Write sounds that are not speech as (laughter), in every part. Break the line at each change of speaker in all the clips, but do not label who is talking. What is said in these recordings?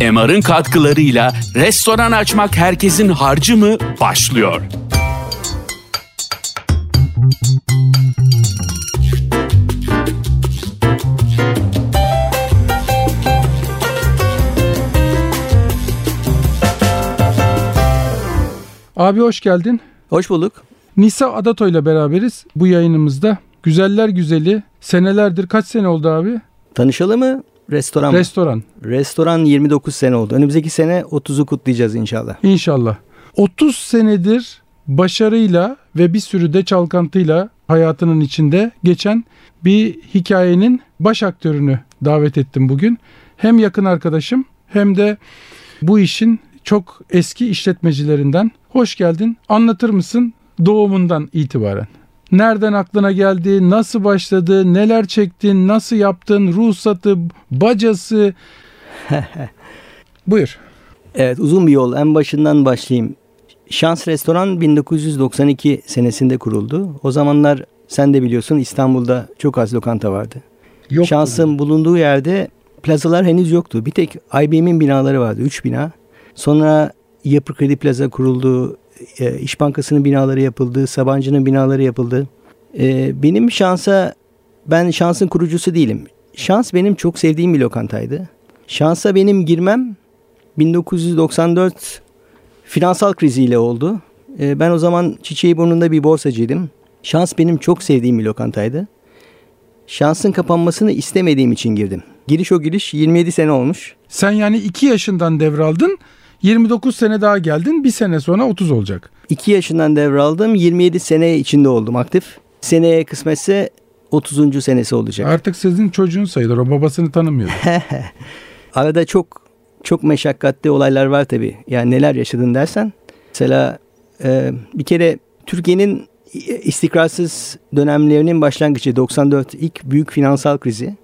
MR'ın katkılarıyla restoran açmak herkesin harcı mı başlıyor.
Abi hoş geldin.
Hoş bulduk.
Nisa Adato ile beraberiz bu yayınımızda. Güzeller güzeli senelerdir kaç sene oldu abi?
Tanışalı mı? Restoran?
Restoran.
Restoran 29 sene oldu. Önümüzdeki sene 30'u kutlayacağız inşallah.
İnşallah. 30 senedir başarıyla ve bir sürü de çalkantıyla hayatının içinde geçen bir hikayenin baş aktörünü davet ettim bugün. Hem yakın arkadaşım hem de bu işin çok eski işletmecilerinden. Hoş geldin. Anlatır mısın doğumundan itibaren? Nereden aklına geldi, nasıl başladı, neler çektin, nasıl yaptın, ruhsatı, bacası. (laughs) Buyur.
Evet uzun bir yol. En başından başlayayım. Şans Restoran 1992 senesinde kuruldu. O zamanlar sen de biliyorsun İstanbul'da çok az lokanta vardı.
Yok
Şansın bulunduğu yerde plazalar henüz yoktu. Bir tek IBM'in binaları vardı. 3 bina. Sonra Yapı Kredi Plaza kuruldu. E, İş Bankası'nın binaları yapıldı. Sabancı'nın binaları yapıldı. E, benim şansa ben şansın kurucusu değilim. Şans benim çok sevdiğim bir lokantaydı. Şansa benim girmem 1994 finansal kriziyle oldu. E, ben o zaman çiçeği burnunda bir borsacıydım. Şans benim çok sevdiğim bir lokantaydı. Şansın kapanmasını istemediğim için girdim. Giriş o giriş 27 sene olmuş.
Sen yani 2 yaşından devraldın. 29 sene daha geldin. Bir sene sonra 30 olacak.
2 yaşından devraldım. 27 sene içinde oldum aktif. Seneye kısmetse 30. senesi olacak.
Artık sizin çocuğun sayılır. O babasını tanımıyor. (laughs)
Arada çok çok meşakkatli olaylar var tabii. Yani neler yaşadın dersen. Mesela e, bir kere Türkiye'nin istikrarsız dönemlerinin başlangıcı 94 ilk büyük finansal krizi.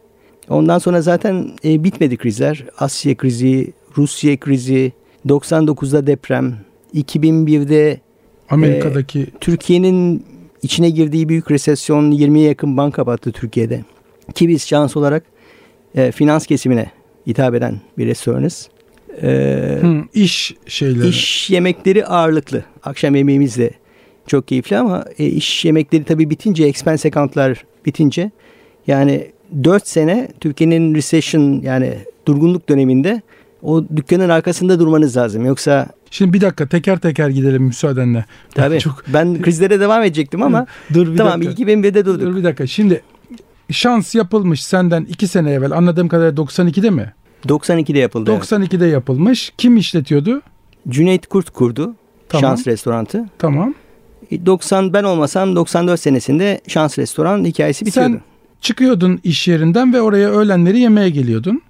Ondan sonra zaten e, bitmedi krizler. Asya krizi, Rusya krizi, 99'da deprem, 2001'de
Amerika'daki
Türkiye'nin içine girdiği büyük resesyon 20'ye yakın banka battı Türkiye'de. Ki biz şans olarak e, finans kesimine hitap eden bir restoranız. E,
hı, iş şeyleri.
iş yemekleri ağırlıklı. Akşam yemeğimiz de çok keyifli ama e, iş yemekleri tabii bitince, expense account'lar bitince yani 4 sene Türkiye'nin recession yani durgunluk döneminde o dükkanın arkasında durmanız lazım. Yoksa
Şimdi bir dakika teker teker gidelim müsaadenle.
tabii
Çok
ben krizlere devam edecektim ama
dur bir
tamam
dakika.
2001'de durduk.
Dur bir dakika. Şimdi şans yapılmış senden 2 sene evvel. Anladığım kadarıyla 92'de mi?
92'de yapıldı. evet.
92'de yapılmış. Kim işletiyordu?
Cüneyt Kurt kurdu.
Tamam.
Şans Restorantı.
Tamam.
90 ben olmasam 94 senesinde Şans Restoran hikayesi bitiyordu.
Sen çıkıyordun iş yerinden ve oraya öğlenleri yemeğe geliyordun.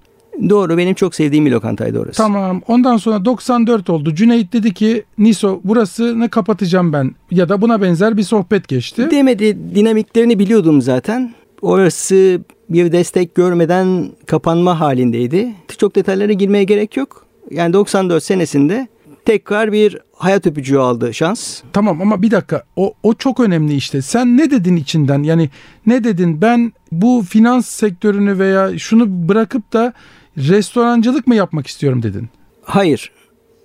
Doğru benim çok sevdiğim bir lokantaydı orası.
Tamam. Ondan sonra 94 oldu. Cüneyt dedi ki Niso burasını kapatacağım ben. Ya da buna benzer bir sohbet geçti.
Demedi dinamiklerini biliyordum zaten. Orası bir destek görmeden kapanma halindeydi. Çok detaylara girmeye gerek yok. Yani 94 senesinde tekrar bir hayat öpücüğü aldı şans.
Tamam ama bir dakika o, o çok önemli işte. Sen ne dedin içinden? Yani ne dedin? Ben bu finans sektörünü veya şunu bırakıp da restorancılık mı yapmak istiyorum dedin.
Hayır.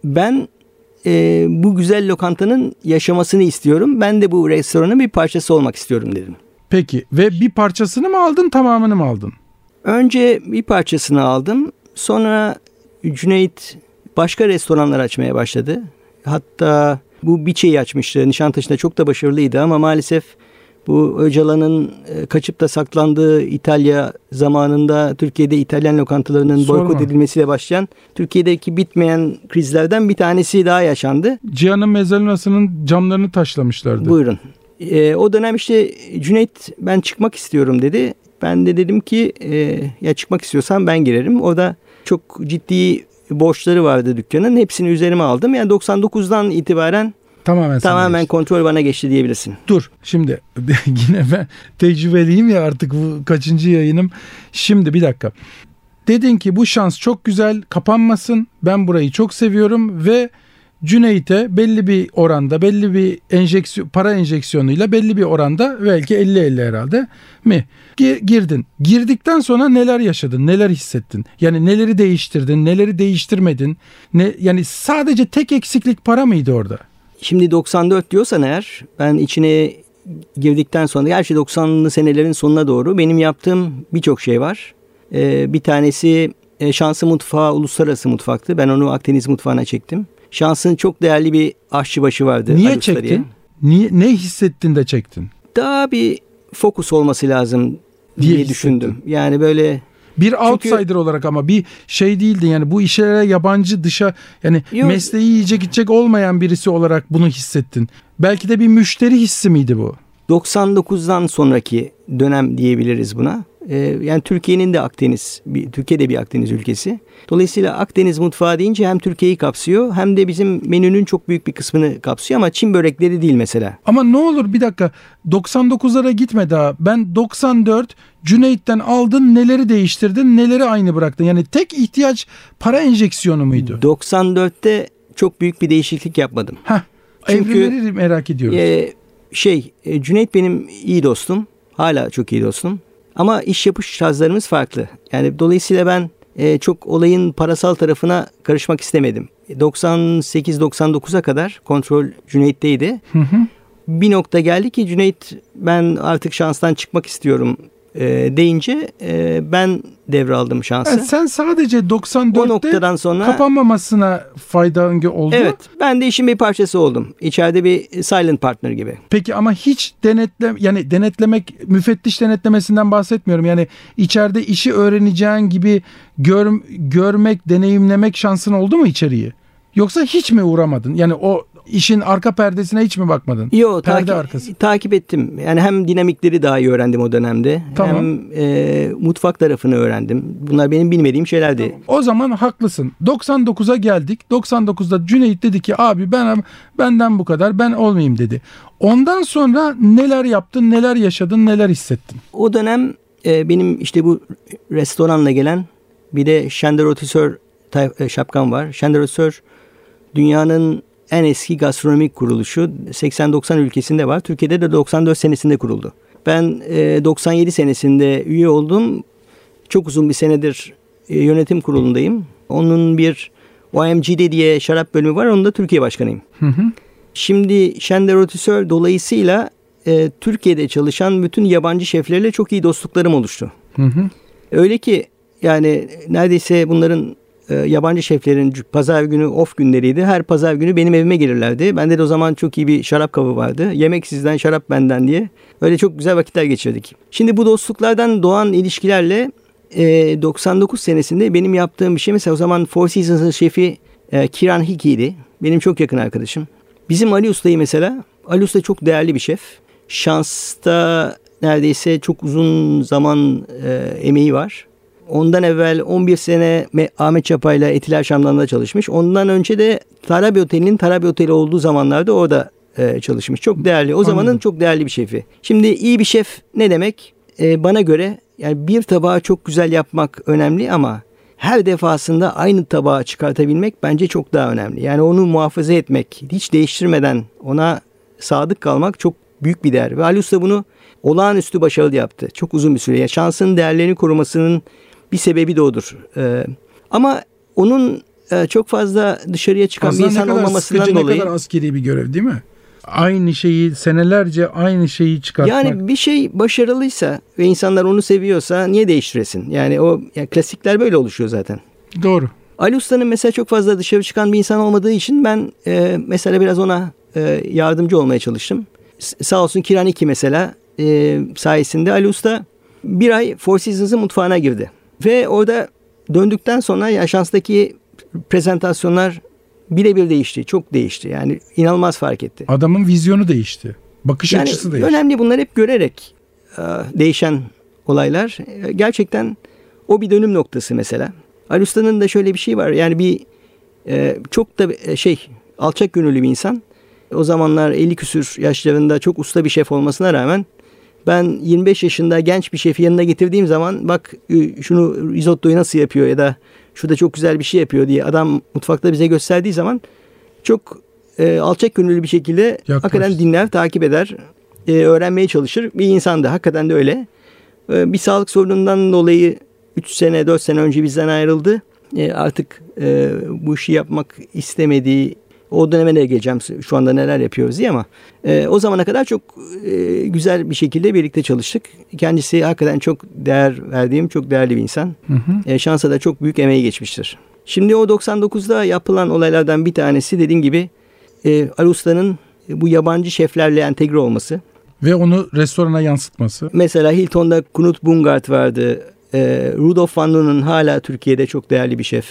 Ben e, bu güzel lokantanın yaşamasını istiyorum. Ben de bu restoranın bir parçası olmak istiyorum dedim.
Peki ve bir parçasını mı aldın tamamını mı aldın?
Önce bir parçasını aldım. Sonra Cüneyt başka restoranlar açmaya başladı. Hatta bu Biçe'yi açmıştı. Nişantaşı'nda çok da başarılıydı ama maalesef bu Öcalan'ın e, kaçıp da saklandığı İtalya zamanında Türkiye'de İtalyan lokantalarının
Sorma.
boykot edilmesiyle başlayan Türkiye'deki bitmeyen krizlerden bir tanesi daha yaşandı.
Cihan'ın mezarınasının camlarını taşlamışlardı.
Buyurun. E, o dönem işte Cüneyt ben çıkmak istiyorum dedi. Ben de dedim ki e, ya çıkmak istiyorsan ben girerim. O da çok ciddi borçları vardı dükkanın. Hepsini üzerime aldım. Yani 99'dan itibaren
Tamamen
tamamen
geçti.
kontrol bana geçti diyebilirsin.
Dur şimdi (laughs) yine ben tecrübeliyim ya artık bu kaçıncı yayınım. Şimdi bir dakika. Dedin ki bu şans çok güzel kapanmasın. Ben burayı çok seviyorum ve Cüneyt'e belli bir oranda, belli bir enjeksiyon, para enjeksiyonuyla belli bir oranda belki 50-50 herhalde mi girdin. Girdikten sonra neler yaşadın, neler hissettin? Yani neleri değiştirdin, neleri değiştirmedin? Ne, yani sadece tek eksiklik para mıydı orada?
Şimdi 94 diyorsan eğer ben içine girdikten sonra gerçi 90'lı senelerin sonuna doğru benim yaptığım birçok şey var. Ee, bir tanesi e, Şansı Mutfağı uluslararası mutfaktı. Ben onu Akdeniz mutfağına çektim. Şans'ın çok değerli bir aşçıbaşı vardı.
Niye Ali çektin? Niye, ne hissettin de çektin?
Daha bir fokus olması lazım diye, diye düşündüm. Yani böyle
bir outsider Çünkü, olarak ama bir şey değildi yani bu işlere yabancı dışa yani yok, mesleği yiyecek gidecek olmayan birisi olarak bunu hissettin. Belki de bir müşteri hissi miydi bu?
99'dan sonraki dönem diyebiliriz buna. Ee, yani Türkiye'nin de Akdeniz, Türkiye de bir Akdeniz ülkesi. Dolayısıyla Akdeniz mutfağı deyince hem Türkiye'yi kapsıyor hem de bizim menünün çok büyük bir kısmını kapsıyor ama Çin börekleri değil mesela.
Ama ne olur bir dakika 99'lara gitme daha. Ben 94 Cüneyt'ten aldın neleri değiştirdin neleri aynı bıraktın. Yani tek ihtiyaç para enjeksiyonu muydu?
94'te çok büyük bir değişiklik yapmadım.
Heh, Çünkü merak ediyoruz. E,
şey e, Cüneyt benim iyi dostum. Hala çok iyi dostum. Ama iş yapış tarzlarımız farklı. Yani dolayısıyla ben e, çok olayın parasal tarafına karışmak istemedim. 98-99'a kadar kontrol Cüneyt'teydi. Hı hı. Bir nokta geldi ki Cüneyt ben artık şanstan çıkmak istiyorum e, deyince e, ben devraldım şansı. Yani
sen sadece 94'te o noktadan sonra kapanmamasına faydan oldu.
Evet ben de işin bir parçası oldum. İçeride bir silent partner gibi.
Peki ama hiç denetle yani denetlemek müfettiş denetlemesinden bahsetmiyorum. Yani içeride işi öğreneceğin gibi gör, görmek, deneyimlemek şansın oldu mu içeriği? Yoksa hiç mi uğramadın? Yani o işin arka perdesine hiç mi bakmadın?
Yok takip, arkası. takip ettim. Yani hem dinamikleri daha iyi öğrendim o dönemde. Tamam. Hem e, mutfak tarafını öğrendim. Bunlar benim bilmediğim şeylerdi. Tamam.
O zaman haklısın. 99'a geldik. 99'da Cüneyt dedi ki abi ben benden bu kadar ben olmayayım dedi. Ondan sonra neler yaptın, neler yaşadın, neler hissettin?
O dönem e, benim işte bu restoranla gelen bir de Şender Otisör e, şapkam var. Şender Otisör dünyanın en eski gastronomik kuruluşu 80-90 ülkesinde var. Türkiye'de de 94 senesinde kuruldu. Ben e, 97 senesinde üye oldum. Çok uzun bir senedir e, yönetim kurulundayım. Onun bir OMG'de diye şarap bölümü var. Onun da Türkiye başkanıyım. Hı hı. Şimdi Şender Otisör dolayısıyla e, Türkiye'de çalışan bütün yabancı şeflerle çok iyi dostluklarım oluştu. Hı hı. Öyle ki yani neredeyse bunların e, yabancı şeflerin pazar günü off günleriydi. Her pazar günü benim evime gelirlerdi. Bende de o zaman çok iyi bir şarap kabı vardı. Yemek sizden şarap benden diye. Öyle çok güzel vakitler geçirdik. Şimdi bu dostluklardan doğan ilişkilerle e, 99 senesinde benim yaptığım bir şey mesela o zaman Four Seasons'ın şefi e, Kiran Hiki'ydi. Benim çok yakın arkadaşım. Bizim Ali Usta'yı mesela Ali Usta çok değerli bir şef. Şans'ta neredeyse çok uzun zaman e, emeği var. Ondan evvel 11 sene Ahmet Çapa ile Etiler Şam'dan çalışmış. Ondan önce de Tarabi Oteli'nin Tarabi Oteli olduğu zamanlarda orada e, çalışmış. Çok değerli. O Anladım. zamanın çok değerli bir şefi. Şimdi iyi bir şef ne demek? E, bana göre yani bir tabağı çok güzel yapmak önemli ama her defasında aynı tabağı çıkartabilmek bence çok daha önemli. Yani onu muhafaza etmek, hiç değiştirmeden ona sadık kalmak çok büyük bir değer. Ve Ali Usta bunu olağanüstü başarılı yaptı. Çok uzun bir süre. Yani şansın değerlerini korumasının bir sebebi de odur. E, ama onun e, çok fazla dışarıya çıkan Aslında bir insan ne kadar olmamasından sıkıcı, dolayı.
Ne kadar askeri bir görev değil mi? Aynı şeyi senelerce aynı şeyi çıkartmak.
Yani bir şey başarılıysa ve insanlar onu seviyorsa niye değiştiresin? Yani o yani klasikler böyle oluşuyor zaten.
Doğru.
Ali Usta'nın mesela çok fazla dışarı çıkan bir insan olmadığı için ben e, mesela biraz ona e, yardımcı olmaya çalıştım. S- sağ olsun Kiran 2 mesela e, sayesinde Ali Usta bir ay Four Seasons'ın mutfağına girdi. Ve orada döndükten sonra yaşanstaki prezentasyonlar birebir değişti. Çok değişti. Yani inanılmaz fark etti.
Adamın vizyonu değişti. Bakış yani açısı değişti.
Önemli bunlar hep görerek e, değişen olaylar. E, gerçekten o bir dönüm noktası mesela. Ali Usta'nın da şöyle bir şey var. Yani bir e, çok da şey alçak gönüllü bir insan. O zamanlar 50 küsür yaşlarında çok usta bir şef olmasına rağmen ben 25 yaşında genç bir şefi yanına getirdiğim zaman bak şunu risottoyu nasıl yapıyor ya da şurada çok güzel bir şey yapıyor diye adam mutfakta bize gösterdiği zaman çok e, alçak gönüllü bir şekilde
Yaklaştı.
hakikaten dinler, takip eder, e, öğrenmeye çalışır bir insandı. Hakikaten de öyle. E, bir sağlık sorunundan dolayı 3 sene 4 sene önce bizden ayrıldı. E, artık e, bu işi yapmak istemediği o döneme de geleceğim şu anda neler yapıyoruz diye ama e, o zamana kadar çok e, güzel bir şekilde birlikte çalıştık. Kendisi hakikaten çok değer verdiğim çok değerli bir insan.
Hı hı.
E, şansa da çok büyük emeği geçmiştir. Şimdi o 99'da yapılan olaylardan bir tanesi dediğim gibi e, Ali Usta'nın bu yabancı şeflerle entegre olması.
Ve onu restorana yansıtması.
Mesela Hilton'da Knut Bungart vardı. E, Rudolf van Loon'un hala Türkiye'de çok değerli bir şef.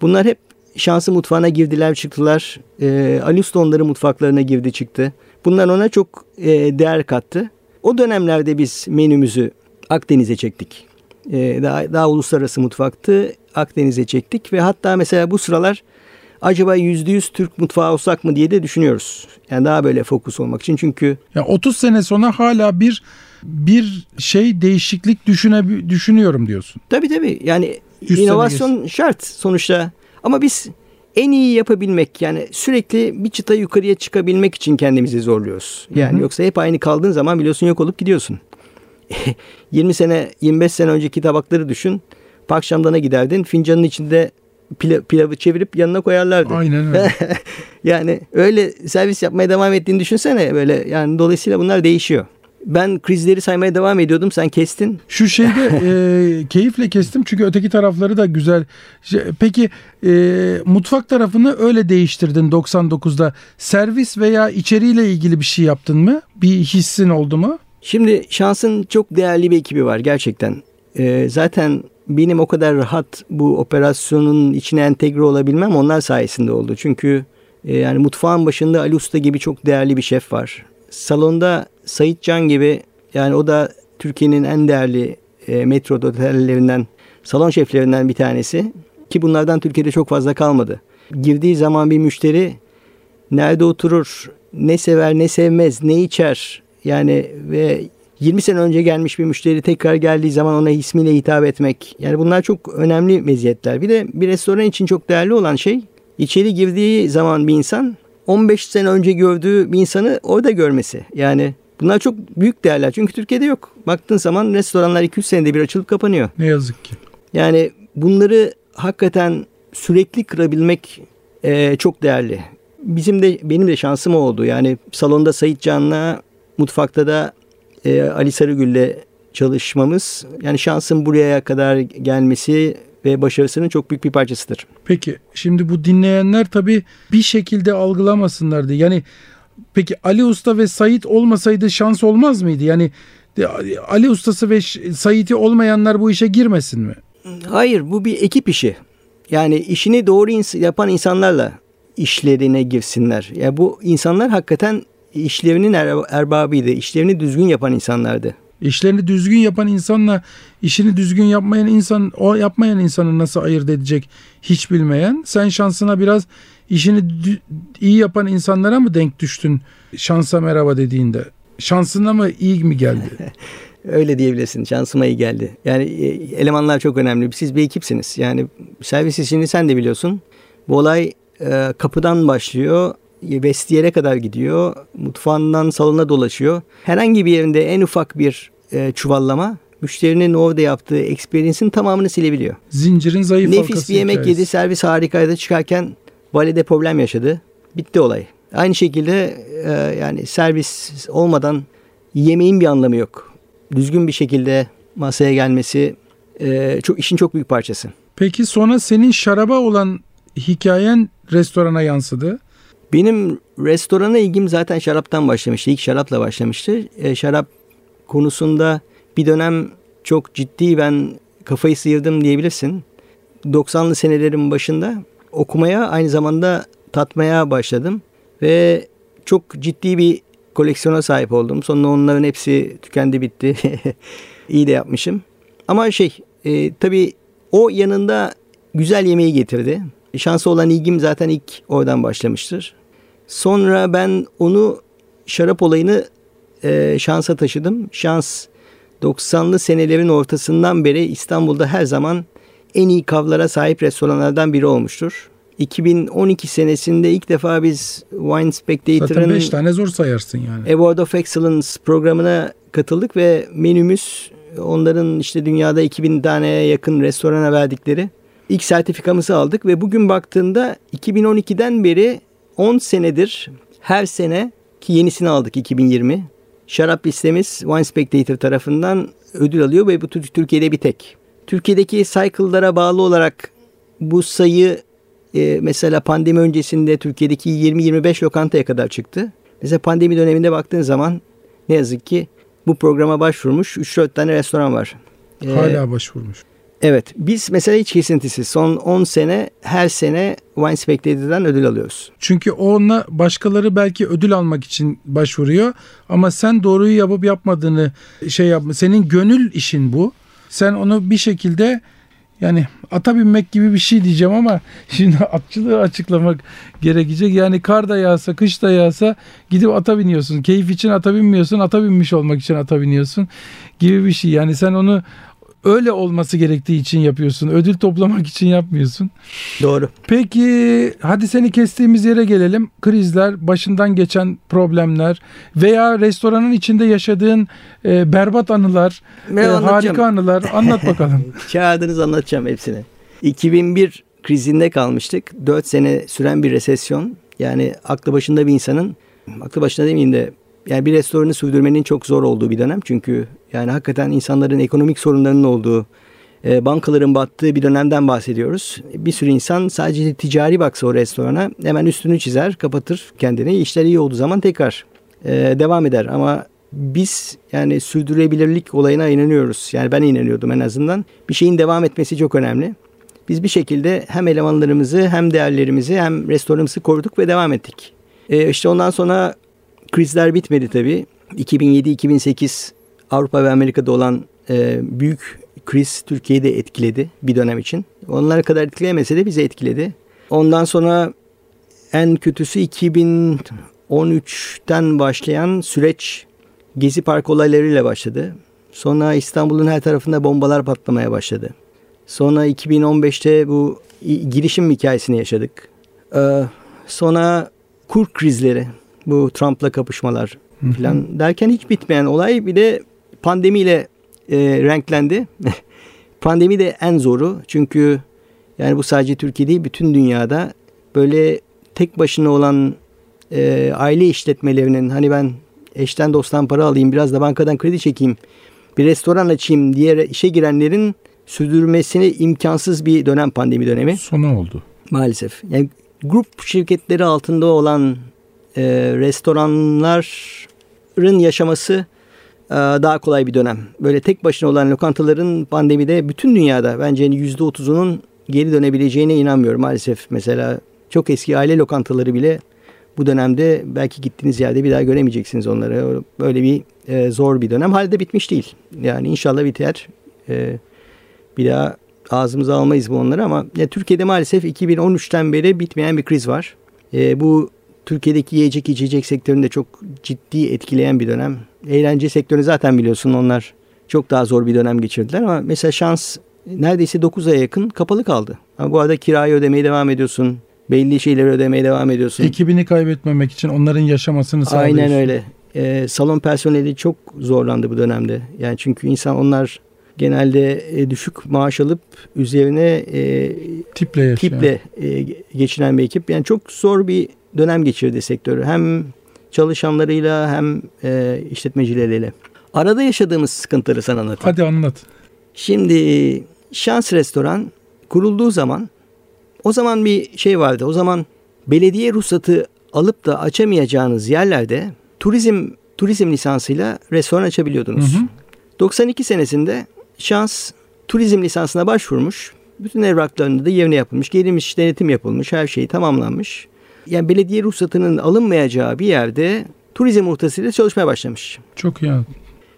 Bunlar hep şansı mutfağına girdiler çıktılar. E, Ali Usta onların mutfaklarına girdi çıktı. Bunlar ona çok e, değer kattı. O dönemlerde biz menümüzü Akdeniz'e çektik. E, daha, daha uluslararası mutfaktı. Akdeniz'e çektik ve hatta mesela bu sıralar acaba yüzde yüz Türk mutfağı olsak mı diye de düşünüyoruz. Yani daha böyle fokus olmak için çünkü
Ya 30 sene sonra hala bir bir şey değişiklik düşüne, düşünüyorum diyorsun.
Tabii tabii. Yani inovasyon şart sonuçta. Ama biz en iyi yapabilmek yani sürekli bir çıta yukarıya çıkabilmek için kendimizi zorluyoruz. Yani
Hı hı.
yoksa hep aynı kaldığın zaman biliyorsun yok olup gidiyorsun. (laughs) 20 sene 25 sene önceki tabakları düşün. Pakşamdana giderdin fincanın içinde pila- pilavı çevirip yanına koyarlardı.
Aynen öyle. (laughs)
yani öyle servis yapmaya devam ettiğini düşünsene böyle yani dolayısıyla bunlar değişiyor. Ben krizleri saymaya devam ediyordum sen kestin.
Şu şeyde (laughs) e, keyifle kestim çünkü öteki tarafları da güzel. Şey, Peki e, mutfak tarafını öyle değiştirdin 99'da. Servis veya içeriğiyle ilgili bir şey yaptın mı? Bir hissin oldu mu?
Şimdi şansın çok değerli bir ekibi var gerçekten. Ee, zaten benim o kadar rahat bu operasyonun içine entegre olabilmem onlar sayesinde oldu. Çünkü e, yani mutfağın başında Ali Usta gibi çok değerli bir şef var. Salonda Sait Can gibi yani o da Türkiye'nin en değerli e, metro otellerinden salon şeflerinden bir tanesi. Ki bunlardan Türkiye'de çok fazla kalmadı. Girdiği zaman bir müşteri nerede oturur, ne sever, ne sevmez, ne içer. Yani ve 20 sene önce gelmiş bir müşteri tekrar geldiği zaman ona ismiyle hitap etmek. Yani bunlar çok önemli meziyetler. Bir de bir restoran için çok değerli olan şey içeri girdiği zaman bir insan 15 sene önce gördüğü bir insanı orada görmesi. Yani bunlar çok büyük değerler. Çünkü Türkiye'de yok. Baktığın zaman restoranlar 200 senede bir açılıp kapanıyor.
Ne yazık ki.
Yani bunları hakikaten sürekli kırabilmek e, çok değerli. Bizim de benim de şansım oldu. Yani salonda Sait Can'la mutfakta da e, Ali Sarıgül'le çalışmamız yani şansın buraya kadar gelmesi ve başarısının çok büyük bir parçasıdır.
Peki şimdi bu dinleyenler tabii bir şekilde algılamasınlar diye. Yani peki Ali Usta ve Sait olmasaydı şans olmaz mıydı? Yani Ali Ustası ve Sait'i olmayanlar bu işe girmesin mi?
Hayır bu bir ekip işi. Yani işini doğru ins- yapan insanlarla işlerine girsinler. Ya yani bu insanlar hakikaten işlerinin er- erbabıydı. İşlerini düzgün yapan insanlardı.
İşlerini düzgün yapan insanla işini düzgün yapmayan insan o yapmayan insanı nasıl ayırt edecek hiç bilmeyen. Sen şansına biraz işini iyi yapan insanlara mı denk düştün şansa merhaba dediğinde? Şansına mı iyi mi geldi? (laughs)
Öyle diyebilirsin. Şansıma iyi geldi. Yani e, elemanlar çok önemli. Siz bir ekipsiniz. Yani servis işini sen de biliyorsun. Bu olay e, kapıdan başlıyor. e, Vestiyere kadar gidiyor. Mutfağından salona dolaşıyor. Herhangi bir yerinde en ufak bir e, çuvallama müşterinin orada yaptığı experience'in tamamını silebiliyor.
Zincirin zayıf
Nefis
halkası
bir yemek
hikayesi.
yedi. Servis harikaydı. Çıkarken valide problem yaşadı. Bitti olay. Aynı şekilde e, yani servis olmadan yemeğin bir anlamı yok. Düzgün bir şekilde masaya gelmesi e, çok işin çok büyük parçası.
Peki sonra senin şaraba olan hikayen restorana yansıdı.
Benim restorana ilgim zaten şaraptan başlamıştı. İlk şarapla başlamıştı. E, şarap konusunda bir dönem çok ciddi ben kafayı sıyırdım diyebilirsin. 90'lı senelerin başında okumaya aynı zamanda tatmaya başladım. Ve çok ciddi bir koleksiyona sahip oldum. Sonra onların hepsi tükendi bitti. (laughs) İyi de yapmışım. Ama şey e, tabii o yanında güzel yemeği getirdi. Şansı olan ilgim zaten ilk oradan başlamıştır. Sonra ben onu şarap olayını e, şansa taşıdım. Şans 90'lı senelerin ortasından beri İstanbul'da her zaman en iyi kavlara sahip restoranlardan biri olmuştur. 2012 senesinde ilk defa biz Wine
Zaten
Spectator'ın
5 tane zor sayarsın yani.
Award of Excellence programına katıldık ve menümüz onların işte dünyada 2000 taneye yakın restorana verdikleri ilk sertifikamızı aldık ve bugün baktığında 2012'den beri 10 senedir her sene ki yenisini aldık 2020. Şarap listemiz Wine Spectator tarafından ödül alıyor ve bu Türkiye'de bir tek. Türkiye'deki cycle'lara bağlı olarak bu sayı e, mesela pandemi öncesinde Türkiye'deki 20-25 lokantaya kadar çıktı. Mesela pandemi döneminde baktığın zaman ne yazık ki bu programa başvurmuş 3-4 tane restoran var.
Ee, Hala başvurmuş.
Evet. Biz mesela hiç kesintisiz son 10 sene her sene Wine Spectator'dan ödül alıyoruz.
Çünkü onunla başkaları belki ödül almak için başvuruyor ama sen doğruyu yapıp yapmadığını şey yapma. Senin gönül işin bu. Sen onu bir şekilde yani ata binmek gibi bir şey diyeceğim ama (laughs) şimdi atçılığı açıklamak gerekecek. Yani kar da yağsa, kış da yağsa gidip ata biniyorsun. Keyif için ata binmiyorsun, ata binmiş olmak için ata biniyorsun gibi bir şey. Yani sen onu öyle olması gerektiği için yapıyorsun. Ödül toplamak için yapmıyorsun.
Doğru.
Peki hadi seni kestiğimiz yere gelelim. Krizler, başından geçen problemler veya restoranın içinde yaşadığın e, berbat anılar, e, harika anılar anlat (laughs) bakalım.
Çağırdınız anlatacağım hepsini. 2001 krizinde kalmıştık. 4 sene süren bir resesyon. Yani aklı başında bir insanın, aklı başında demeyeyim de yani bir restoranı sürdürmenin çok zor olduğu bir dönem. Çünkü yani hakikaten insanların ekonomik sorunlarının olduğu, e, bankaların battığı bir dönemden bahsediyoruz. Bir sürü insan sadece ticari baksa o restorana hemen üstünü çizer, kapatır kendini. İşler iyi olduğu zaman tekrar e, devam eder. Ama biz yani sürdürülebilirlik olayına inanıyoruz. Yani ben inanıyordum en azından. Bir şeyin devam etmesi çok önemli. Biz bir şekilde hem elemanlarımızı hem değerlerimizi hem restoranımızı koruduk ve devam ettik. E, işte ondan sonra krizler bitmedi tabii. 2007-2008 Avrupa ve Amerika'da olan e, büyük kriz Türkiye'yi de etkiledi bir dönem için. Onlara kadar etkileyemese de bizi etkiledi. Ondan sonra en kötüsü 2013'ten başlayan süreç Gezi Park olaylarıyla başladı. Sonra İstanbul'un her tarafında bombalar patlamaya başladı. Sonra 2015'te bu girişim hikayesini yaşadık. Ee, sonra kur krizleri, bu Trump'la kapışmalar falan derken hiç bitmeyen olay bir de pandemiyle e, renklendi. (laughs) Pandemi de en zoru çünkü yani bu sadece Türkiye değil bütün dünyada böyle tek başına olan e, aile işletmelerinin hani ben eşten dosttan para alayım biraz da bankadan kredi çekeyim bir restoran açayım diye işe girenlerin sürdürmesini imkansız bir dönem pandemi dönemi.
Sonu oldu.
Maalesef. Yani grup şirketleri altında olan e, restoranların yaşaması daha kolay bir dönem. Böyle tek başına olan lokantaların pandemide bütün dünyada bence %30'unun geri dönebileceğine inanmıyorum maalesef. Mesela çok eski aile lokantaları bile bu dönemde belki gittiğiniz yerde bir daha göremeyeceksiniz onları. Böyle bir e, zor bir dönem. Halde bitmiş değil. Yani inşallah biter. E, bir daha ağzımıza almayız bu onları ama ya, Türkiye'de maalesef 2013'ten beri bitmeyen bir kriz var. E, bu Türkiye'deki yiyecek içecek sektöründe çok ciddi etkileyen bir dönem. Eğlence sektörü zaten biliyorsun onlar çok daha zor bir dönem geçirdiler ama mesela şans neredeyse 9 aya yakın kapalı kaldı. Ama bu arada kirayı ödemeye devam ediyorsun. Belli şeyleri ödemeye devam ediyorsun.
Ekibini kaybetmemek için onların yaşamasını sağlıyorsun.
Aynen öyle. Ee, salon personeli çok zorlandı bu dönemde. Yani çünkü insan onlar genelde e, düşük maaş alıp üzerine e,
tiple, yaşayan.
tiple e, geçinen bir ekip. Yani çok zor bir dönem geçirdi sektörü. Hem çalışanlarıyla hem e, işletmecileriyle. Arada yaşadığımız sıkıntıları sana anlatayım.
Hadi anlat.
Şimdi Şans Restoran kurulduğu zaman o zaman bir şey vardı. O zaman belediye ruhsatı alıp da açamayacağınız yerlerde turizm turizm lisansıyla restoran açabiliyordunuz. Hı hı. 92 senesinde Şans turizm lisansına başvurmuş. Bütün evraklarında da yerine yapılmış. Gelinmiş denetim yapılmış. Her şey tamamlanmış yani belediye ruhsatının alınmayacağı bir yerde turizm ruhsatıyla çalışmaya başlamış.
Çok iyi.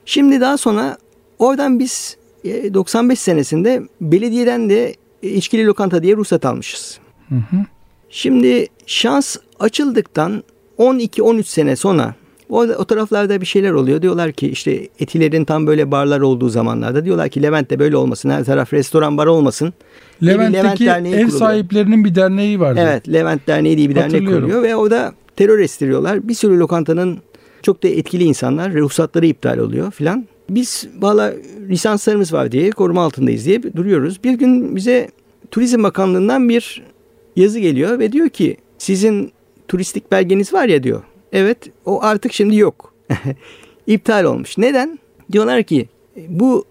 Şimdi daha sonra oradan biz 95 e, senesinde belediyeden de içkili lokanta diye ruhsat almışız. Hı hı. Şimdi şans açıldıktan 12-13 sene sonra O, o taraflarda bir şeyler oluyor. Diyorlar ki işte etilerin tam böyle barlar olduğu zamanlarda diyorlar ki Levent'te böyle olmasın. Her taraf restoran bar olmasın.
Levent'teki Levent ev sahiplerinin bir derneği vardı.
Evet Levent Derneği diye bir dernek kuruyor ve orada terör estiriyorlar. Bir sürü lokantanın çok da etkili insanlar ruhsatları iptal oluyor filan. Biz valla lisanslarımız var diye koruma altındayız diye duruyoruz. Bir gün bize Turizm Bakanlığı'ndan bir yazı geliyor ve diyor ki sizin turistik belgeniz var ya diyor. Evet o artık şimdi yok. (laughs) İptal olmuş. Neden? Diyorlar ki bu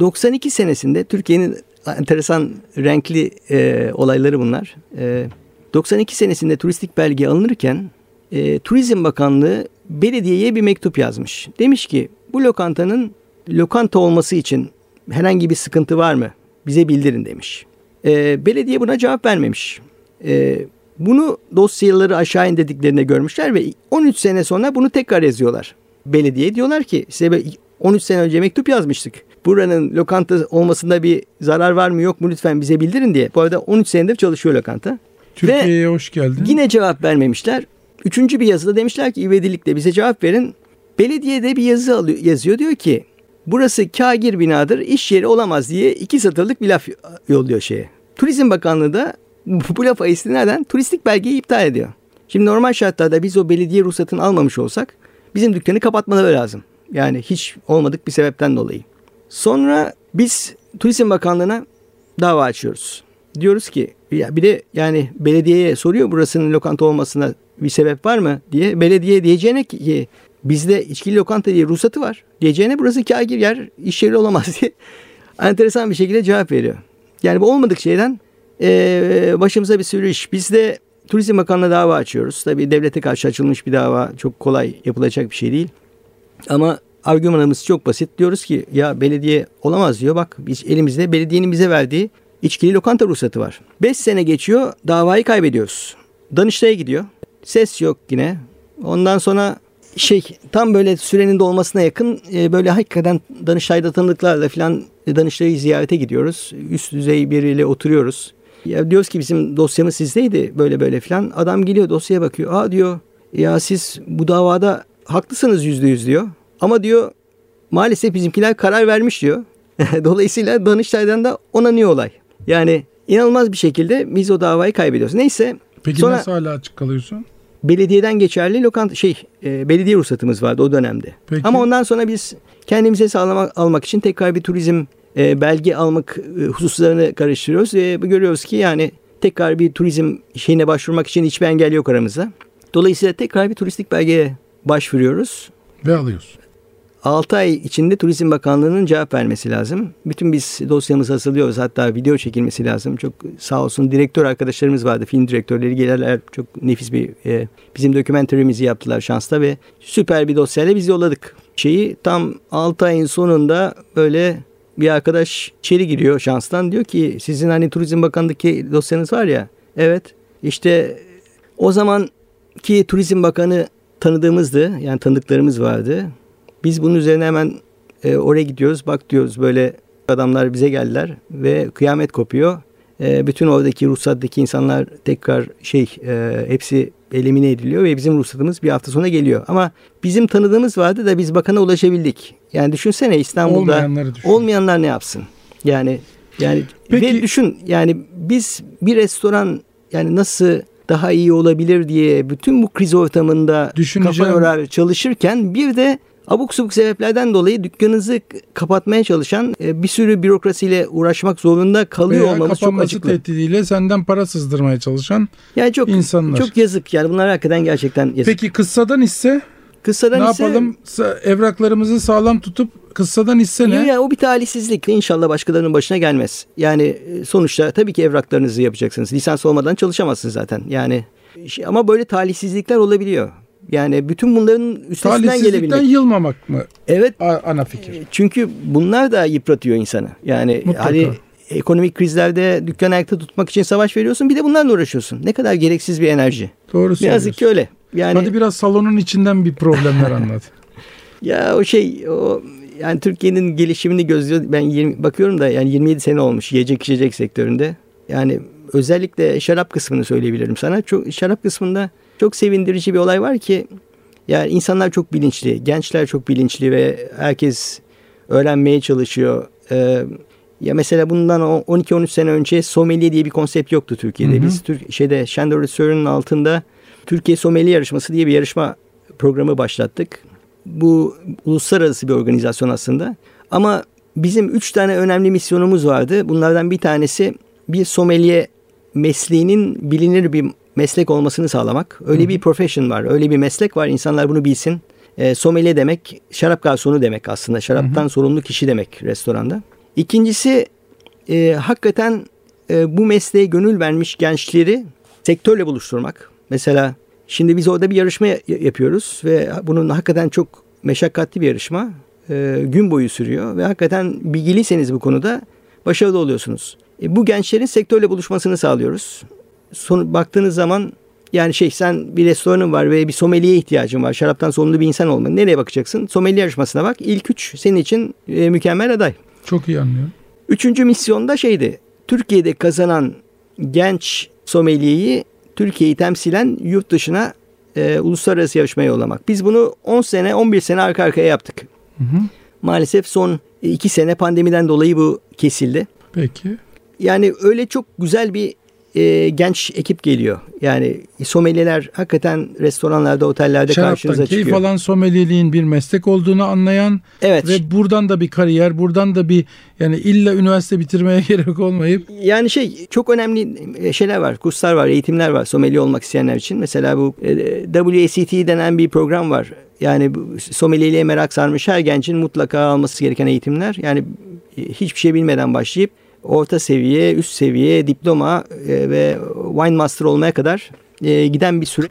92 senesinde Türkiye'nin enteresan renkli e, olayları bunlar. E, 92 senesinde turistik belge alınırken e, Turizm Bakanlığı belediyeye bir mektup yazmış. Demiş ki bu lokantanın lokanta olması için herhangi bir sıkıntı var mı? Bize bildirin demiş. E, belediye buna cevap vermemiş. E, bunu dosyaları aşağı indirdiklerinde görmüşler ve 13 sene sonra bunu tekrar yazıyorlar. Belediye diyorlar ki size 13 sene önce mektup yazmıştık. Buranın lokanta olmasında bir zarar var mı yok mu lütfen bize bildirin diye. Bu arada 13 senedir çalışıyor lokanta.
Türkiye'ye hoş geldin.
Yine cevap vermemişler. Üçüncü bir yazıda demişler ki ivedilikle bize cevap verin. Belediyede bir yazı alıyor, yazıyor diyor ki burası kagir binadır iş yeri olamaz diye iki satırlık bir laf yolluyor şeye. Turizm Bakanlığı da bu lafa istinaden turistik belgeyi iptal ediyor. Şimdi normal şartlarda biz o belediye ruhsatını almamış olsak bizim dükkanı kapatmaları lazım. Yani hiç olmadık bir sebepten dolayı. Sonra biz Turizm Bakanlığı'na dava açıyoruz. Diyoruz ki ya bir de yani belediyeye soruyor burasının lokanta olmasına bir sebep var mı diye. Belediye diyeceğine ki bizde içkili lokanta diye ruhsatı var. Diyeceğine burası kagir yer iş yeri olamaz (laughs) diye enteresan bir şekilde cevap veriyor. Yani bu olmadık şeyden e, başımıza bir sürü iş. Biz de Turizm Bakanlığı'na dava açıyoruz. Tabii devlete karşı açılmış bir dava çok kolay yapılacak bir şey değil. Ama argümanımız çok basit. Diyoruz ki ya belediye olamaz diyor. Bak biz elimizde belediyenin bize verdiği içkili lokanta ruhsatı var. 5 sene geçiyor davayı kaybediyoruz. Danıştay'a gidiyor. Ses yok yine. Ondan sonra şey tam böyle sürenin dolmasına yakın e, böyle hakikaten Danıştay'da tanıdıklarla falan Danıştay'ı ziyarete gidiyoruz. Üst düzey biriyle oturuyoruz. Ya diyoruz ki bizim dosyamız sizdeydi böyle böyle falan. Adam geliyor dosyaya bakıyor. Aa diyor ya siz bu davada haklısınız yüzde yüz diyor. Ama diyor maalesef bizimkiler karar vermiş diyor. (laughs) Dolayısıyla Danıştay'dan da onanıyor olay. Yani inanılmaz bir şekilde biz o davayı kaybediyoruz. Neyse.
Peki sonra, nasıl hala açık kalıyorsun?
Belediyeden geçerli lokanta şey e, belediye ruhsatımız vardı o dönemde. Peki. Ama ondan sonra biz kendimize sağlamak almak için tekrar bir turizm e, belge almak e, hususlarını karıştırıyoruz. E, görüyoruz ki yani tekrar bir turizm şeyine başvurmak için hiçbir engel yok aramızda. Dolayısıyla tekrar bir turistik belgeye başvuruyoruz.
Ve alıyoruz.
6 ay içinde Turizm Bakanlığı'nın cevap vermesi lazım. Bütün biz dosyamızı hazırlıyoruz. Hatta video çekilmesi lazım. Çok sağ olsun direktör arkadaşlarımız vardı. Film direktörleri gelirler. Çok nefis bir e, bizim dokümenterimizi yaptılar şansla ve süper bir dosyayla biz yolladık. Şeyi tam 6 ayın sonunda böyle bir arkadaş içeri giriyor şanstan. Diyor ki sizin hani Turizm Bakanlığı'ndaki dosyanız var ya. Evet işte o zaman ki Turizm Bakanı tanıdığımızdı. Yani tanıdıklarımız vardı. Biz bunun üzerine hemen e, oraya gidiyoruz. Bak diyoruz böyle adamlar bize geldiler ve kıyamet kopuyor. E, bütün oradaki ruhsattaki insanlar tekrar şey e, hepsi elimine ediliyor ve bizim ruhsatımız bir hafta sonra geliyor. Ama bizim tanıdığımız vardı da biz bakana ulaşabildik. Yani düşünsene İstanbul'da düşün. olmayanlar ne yapsın? Yani yani Peki. ve düşün yani biz bir restoran yani nasıl daha iyi olabilir diye bütün bu kriz ortamında kafa yorar çalışırken bir de abuk subuk sebeplerden dolayı dükkanınızı kapatmaya çalışan e, bir sürü bürokrasiyle uğraşmak zorunda kalıyor Veya olmamız çok acıklı.
tehdidiyle senden para sızdırmaya çalışan yani çok, insanlar.
Çok yazık yani bunlar hakikaten gerçekten yazık.
Peki kıssadan ise
Kıssadan
ne
ise,
yapalım? Evraklarımızı sağlam tutup kıssadan hisse ne?
Yani o bir talihsizlik. İnşallah başkalarının başına gelmez. Yani e, sonuçta tabii ki evraklarınızı yapacaksınız. Lisans olmadan çalışamazsınız zaten. Yani ama böyle talihsizlikler olabiliyor. Yani bütün bunların üstesinden gelebilmek.
yılmamak mı?
Evet.
Ana fikir. E,
çünkü bunlar da yıpratıyor insanı. Yani Mutlaka. hani ekonomik krizlerde dükkan ayakta tutmak için savaş veriyorsun. Bir de bunlarla uğraşıyorsun. Ne kadar gereksiz bir enerji.
Doğru Ne
yazık ki öyle.
Yani Hadi biraz salonun içinden bir problemler anlat. (laughs)
ya o şey o yani Türkiye'nin gelişimini gözlüyor. Ben 20, bakıyorum da yani 27 sene olmuş yiyecek içecek sektöründe. Yani özellikle şarap kısmını söyleyebilirim sana. Çok şarap kısmında çok sevindirici bir olay var ki Yani insanlar çok bilinçli, gençler çok bilinçli ve herkes öğrenmeye çalışıyor. Ee, ya mesela bundan 12-13 sene önce sommelier diye bir konsept yoktu Türkiye'de. Hı hı. Biz Türk şeyde Chandler Research'ın altında Türkiye Sommelier Yarışması diye bir yarışma programı başlattık. Bu uluslararası bir organizasyon aslında. Ama bizim üç tane önemli misyonumuz vardı. Bunlardan bir tanesi bir sommelier mesleğinin bilinir bir meslek olmasını sağlamak. Öyle Hı-hı. bir profession var, öyle bir meslek var. İnsanlar bunu bilsin. E, sommelier demek şarap garsonu demek aslında. Şaraptan Hı-hı. sorumlu kişi demek restoranda. İkincisi e, hakikaten e, bu mesleğe gönül vermiş gençleri sektörle buluşturmak. Mesela şimdi biz orada bir yarışma yapıyoruz ve bunun hakikaten çok meşakkatli bir yarışma. E, gün boyu sürüyor ve hakikaten bilgiliyseniz bu konuda başarılı oluyorsunuz. E, bu gençlerin sektörle buluşmasını sağlıyoruz. Son, baktığınız zaman yani şey sen bir restoranın var ve bir sommeliye ihtiyacın var. Şaraptan sorumlu bir insan olman. Nereye bakacaksın? Sommelier yarışmasına bak. İlk üç senin için e, mükemmel aday.
Çok iyi anlıyorum.
Üçüncü misyon da şeydi. Türkiye'de kazanan genç sommelyeyi Türkiye'yi temsilen yurt dışına e, uluslararası yarışmaya yollamak. Biz bunu 10 sene 11 sene arka arkaya yaptık. Hı hı. Maalesef son 2 sene pandemiden dolayı bu kesildi.
Peki.
Yani öyle çok güzel bir e, genç ekip geliyor. Yani somelyeler hakikaten restoranlarda, otellerde Şaraptan karşınıza çıkıyor.
keyif alan sommelieliğin bir meslek olduğunu anlayan
evet.
ve buradan da bir kariyer, buradan da bir yani illa üniversite bitirmeye (laughs) gerek olmayıp.
Yani şey çok önemli e, şeyler var, kurslar var, eğitimler var sommelier olmak isteyenler için. Mesela bu e, WACT denen bir program var. Yani sommelieliğe merak sarmış her gencin mutlaka alması gereken eğitimler. Yani e, hiçbir şey bilmeden başlayıp orta seviye, üst seviye, diploma e, ve wine master olmaya kadar e, giden bir süre.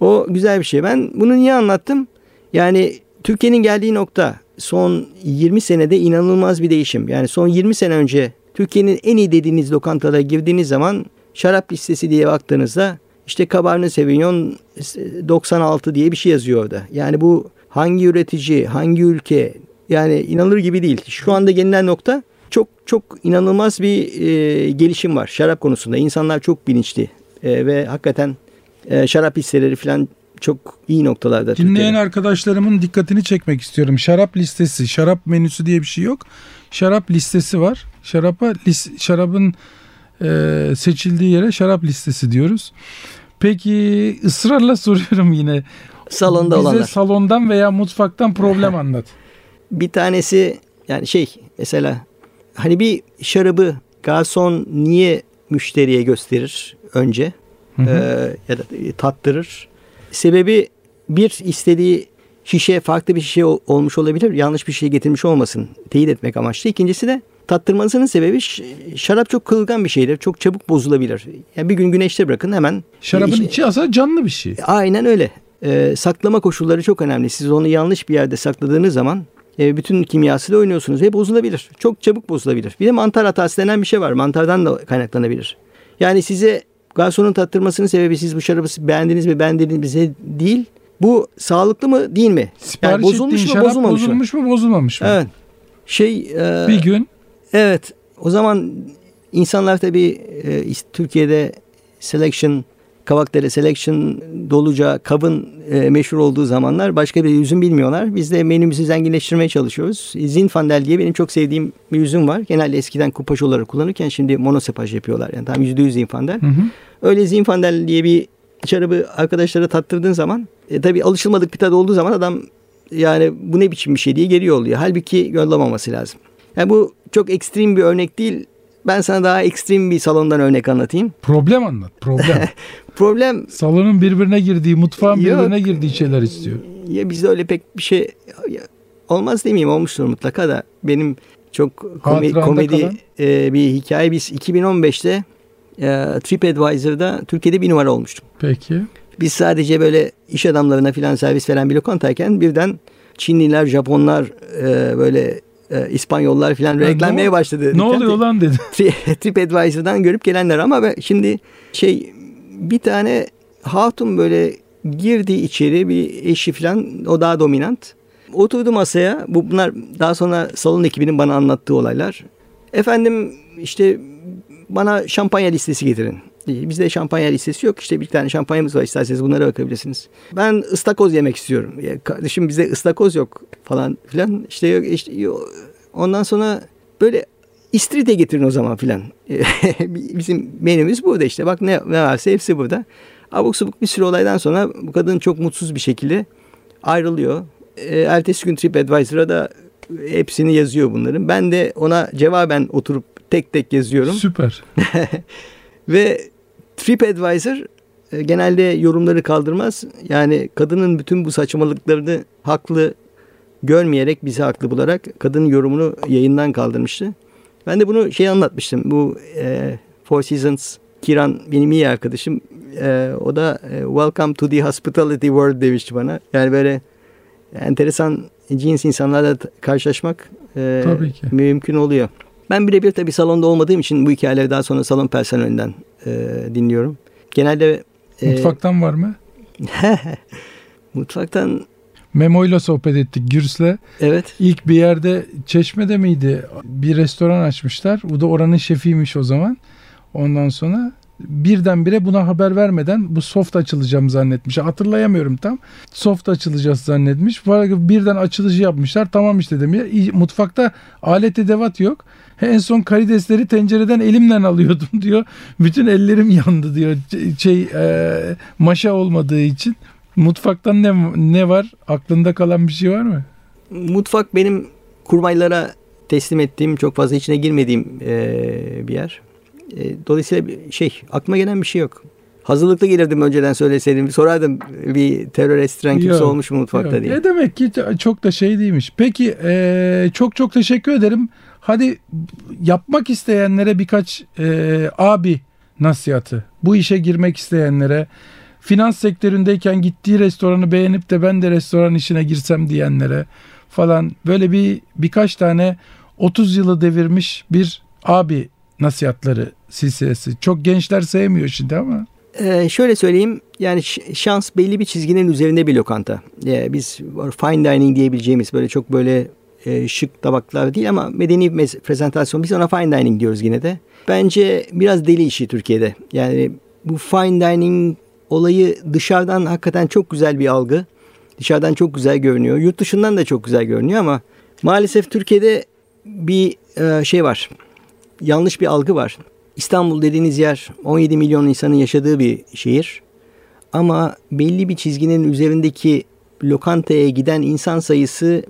O güzel bir şey. Ben bunu niye anlattım? Yani Türkiye'nin geldiği nokta son 20 senede inanılmaz bir değişim. Yani son 20 sene önce Türkiye'nin en iyi dediğiniz lokantada girdiğiniz zaman şarap listesi diye baktığınızda işte Cabernet Sauvignon 96 diye bir şey yazıyor orada. Yani bu hangi üretici, hangi ülke yani inanılır gibi değil. Şu anda gelinen nokta çok çok inanılmaz bir e, gelişim var şarap konusunda. İnsanlar çok bilinçli e, ve hakikaten e, şarap hisseleri falan çok iyi noktalarda.
Dinleyen Türkiye'de. arkadaşlarımın dikkatini çekmek istiyorum. Şarap listesi, şarap menüsü diye bir şey yok. Şarap listesi var. Şarapa lis, şarabın e, seçildiği yere şarap listesi diyoruz. Peki ısrarla soruyorum yine.
Salonda
Bize
olanlar.
salondan veya mutfaktan problem (laughs) anlat.
Bir tanesi yani şey mesela hani bir şarabı garson niye müşteriye gösterir önce hı hı. E, ya da tattırır. Sebebi bir istediği şişe farklı bir şişe olmuş olabilir. Yanlış bir şey getirmiş olmasın. Teyit etmek amaçlı. İkincisi de tattırmasının sebebi şarap çok kırılgan bir şeydir. Çok çabuk bozulabilir. Yani bir gün güneşte bırakın hemen.
Şarabın içi, içi aslında canlı bir şey.
Aynen öyle. Ee, saklama koşulları çok önemli. Siz onu yanlış bir yerde sakladığınız zaman e, bütün kimyasıyla oynuyorsunuz ve bozulabilir. Çok çabuk bozulabilir. Bir de mantar hatası denen bir şey var. Mantardan da kaynaklanabilir. Yani size garsonun tattırmasının sebebi siz bu şarabı beğendiniz mi beğendiniz mi değil. Bu sağlıklı mı değil mi?
Sipariş yani bozulmuş mu bozulmamış, bozulmuş mu? bozulmamış mı?
Evet. Şey
e, bir gün
Evet. O zaman insanlar tabii e, Türkiye'de selection Kavakdere Selection doluca kabın e, meşhur olduğu zamanlar başka bir üzüm bilmiyorlar. Biz de menümüzü zenginleştirmeye çalışıyoruz. Zinfandel diye benim çok sevdiğim bir üzüm var. Genelde eskiden kupaş olarak kullanırken şimdi monosepaj yapıyorlar. Yani tam yüzde yüz Zinfandel. Hı hı. Öyle Zinfandel diye bir şarabı arkadaşlara tattırdığın zaman e, tabii alışılmadık bir tadı olduğu zaman adam yani bu ne biçim bir şey diye geliyor oluyor. Halbuki yollamaması lazım. Yani bu çok ekstrem bir örnek değil. Ben sana daha ekstrem bir salondan örnek anlatayım.
Problem anlat. Problem. (laughs)
problem.
Salonun birbirine girdiği, mutfağın Yok. birbirine girdiği şeyler istiyor.
Ya bizde öyle pek bir şey olmaz demeyeyim olmuştur mutlaka da benim çok komi, komedi e, bir hikaye. Biz 2015'te e, TripAdvisor'da Türkiye'de bir numara olmuştum.
Peki.
Biz sadece böyle iş adamlarına filan servis veren bir lokantayken birden Çinliler, Japonlar e, böyle e, İspanyollar falan ne, başladı.
Ne oluyor lan dedi. (laughs)
TripAdvisor'dan görüp gelenler ama ben şimdi şey bir tane hatun böyle girdi içeri bir eşi falan o daha dominant. Oturdu masaya. Bu bunlar daha sonra salon ekibinin bana anlattığı olaylar. Efendim işte bana şampanya listesi getirin. Bizde şampanya listesi yok. İşte bir tane şampanyamız var. İsterseniz bunlara bakabilirsiniz. Ben ıstakoz yemek istiyorum. Ya kardeşim bize ıstakoz yok falan filan. İşte yok, işte yok. ondan sonra böyle istiridye getirin o zaman filan. (laughs) Bizim menümüz burada işte. Bak ne, ne varsa hepsi burada. Abuk subuk bir sürü olaydan sonra bu kadın çok mutsuz bir şekilde ayrılıyor. E, ertesi gün TripAdvisor'a da hepsini yazıyor bunların. Ben de ona cevaben oturup tek tek yazıyorum.
Süper. (laughs)
Ve TripAdvisor e, genelde yorumları kaldırmaz. Yani kadının bütün bu saçmalıklarını haklı görmeyerek bizi haklı bularak kadının yorumunu yayından kaldırmıştı. Ben de bunu şey anlatmıştım. Bu e, Four Seasons Kiran benim iyi arkadaşım. E, o da e, Welcome to the Hospitality World demişti bana. Yani böyle enteresan cins insanlarla karşılaşmak e, mümkün oluyor. Ben birebir tabii salonda olmadığım için bu hikayeleri daha sonra salon personelinden e, dinliyorum. Genelde...
E, Mutfaktan var mı? (laughs)
Mutfaktan
Memo'yla sohbet ettik Gürs'le.
Evet.
İlk bir yerde Çeşme'de miydi? Bir restoran açmışlar. Bu da oranın şefiymiş o zaman. Ondan sonra birdenbire buna haber vermeden bu soft açılacağım zannetmiş. Hatırlayamıyorum tam. Soft açılacağız zannetmiş. Birden açılışı yapmışlar. Tamam işte ya. Mutfakta alet edevat yok. En son karidesleri tencereden elimle alıyordum (laughs) diyor. Bütün ellerim yandı diyor. Şey e, maşa olmadığı için. Mutfaktan ne ne var? Aklında kalan bir şey var mı?
Mutfak benim kurmaylara teslim ettiğim, çok fazla içine girmediğim e, bir yer. E, dolayısıyla şey aklıma gelen bir şey yok. Hazırlıklı gelirdim önceden söyleseydim. Sorardım bir terör estiren kimse yok, olmuş mu mutfakta yok. diye.
Ne demek ki çok da şey değilmiş. Peki e, çok çok teşekkür ederim. Hadi yapmak isteyenlere birkaç e, abi nasihatı. Bu işe girmek isteyenlere finans sektöründeyken gittiği restoranı beğenip de ben de restoran işine girsem diyenlere falan böyle bir birkaç tane 30 yılı devirmiş bir abi nasihatları silsilesi. Çok gençler sevmiyor şimdi ama.
Ee, şöyle söyleyeyim yani şans belli bir çizginin üzerinde bir lokanta. Ee, biz fine dining diyebileceğimiz böyle çok böyle e, şık tabaklar değil ama medeni prezentasyon. Biz ona fine dining diyoruz yine de. Bence biraz deli işi Türkiye'de. Yani bu fine dining olayı dışarıdan hakikaten çok güzel bir algı. Dışarıdan çok güzel görünüyor. Yurt dışından da çok güzel görünüyor ama maalesef Türkiye'de bir e, şey var. Yanlış bir algı var. İstanbul dediğiniz yer 17 milyon insanın yaşadığı bir şehir. Ama belli bir çizginin üzerindeki lokantaya giden insan sayısı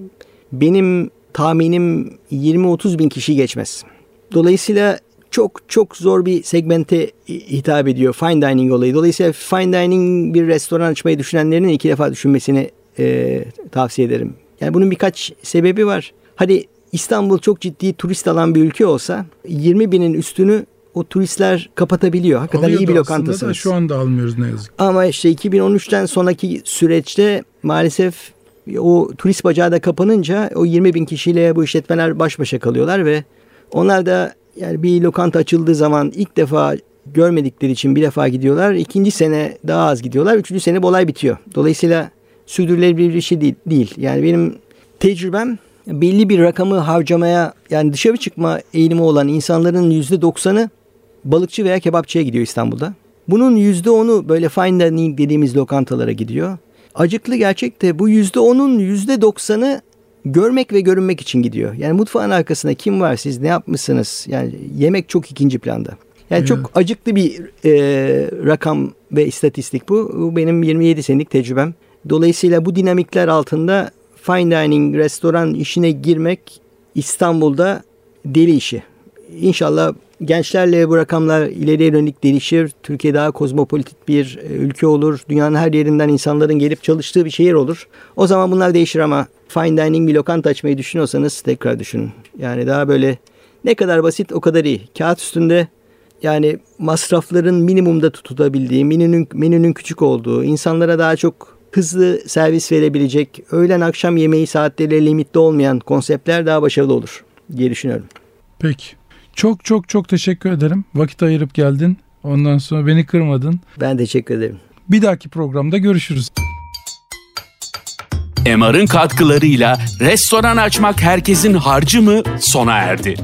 benim tahminim 20-30 bin kişi geçmez. Dolayısıyla çok çok zor bir segmente hitap ediyor fine dining olayı. Dolayısıyla fine dining bir restoran açmayı düşünenlerin iki defa düşünmesini e, tavsiye ederim. Yani bunun birkaç sebebi var. Hadi İstanbul çok ciddi turist alan bir ülke olsa 20 binin üstünü o turistler kapatabiliyor. Hakikaten Alıyordu iyi bir lokantasınız.
şu anda almıyoruz ne yazık
Ama işte 2013'ten sonraki süreçte maalesef o turist bacağı da kapanınca o 20 bin kişiyle bu işletmeler baş başa kalıyorlar ve onlar da yani bir lokanta açıldığı zaman ilk defa görmedikleri için bir defa gidiyorlar. ikinci sene daha az gidiyorlar. Üçüncü sene bu olay bitiyor. Dolayısıyla sürdürülebilir bir şey değil. değil. Yani benim tecrübem belli bir rakamı harcamaya yani dışarı çıkma eğilimi olan insanların yüzde doksanı balıkçı veya kebapçıya gidiyor İstanbul'da. Bunun yüzde onu böyle fine dining dediğimiz lokantalara gidiyor. Acıklı gerçek de bu yüzde onun yüzde doksanı görmek ve görünmek için gidiyor. Yani mutfağın arkasında kim var siz ne yapmışsınız? Yani yemek çok ikinci planda. Yani evet. çok acıklı bir e, rakam ve istatistik bu. Bu benim 27 senelik tecrübem. Dolayısıyla bu dinamikler altında fine dining restoran işine girmek İstanbul'da deli işi. İnşallah gençlerle bu rakamlar ileriye dönük değişir. Türkiye daha kozmopolitik bir e, ülke olur. Dünyanın her yerinden insanların gelip çalıştığı bir şehir olur. O zaman bunlar değişir ama fine dining bir lokanta açmayı düşünüyorsanız tekrar düşünün. Yani daha böyle ne kadar basit o kadar iyi. Kağıt üstünde yani masrafların minimumda tutulabildiği, menünün, menünün küçük olduğu, insanlara daha çok hızlı servis verebilecek, öğlen akşam yemeği saatleri limitli olmayan konseptler daha başarılı olur diye düşünüyorum.
Peki. Çok çok çok teşekkür ederim. Vakit ayırıp geldin. Ondan sonra beni kırmadın.
Ben teşekkür ederim.
Bir dahaki programda görüşürüz.
MR'ın katkılarıyla restoran açmak herkesin harcı mı sona erdi.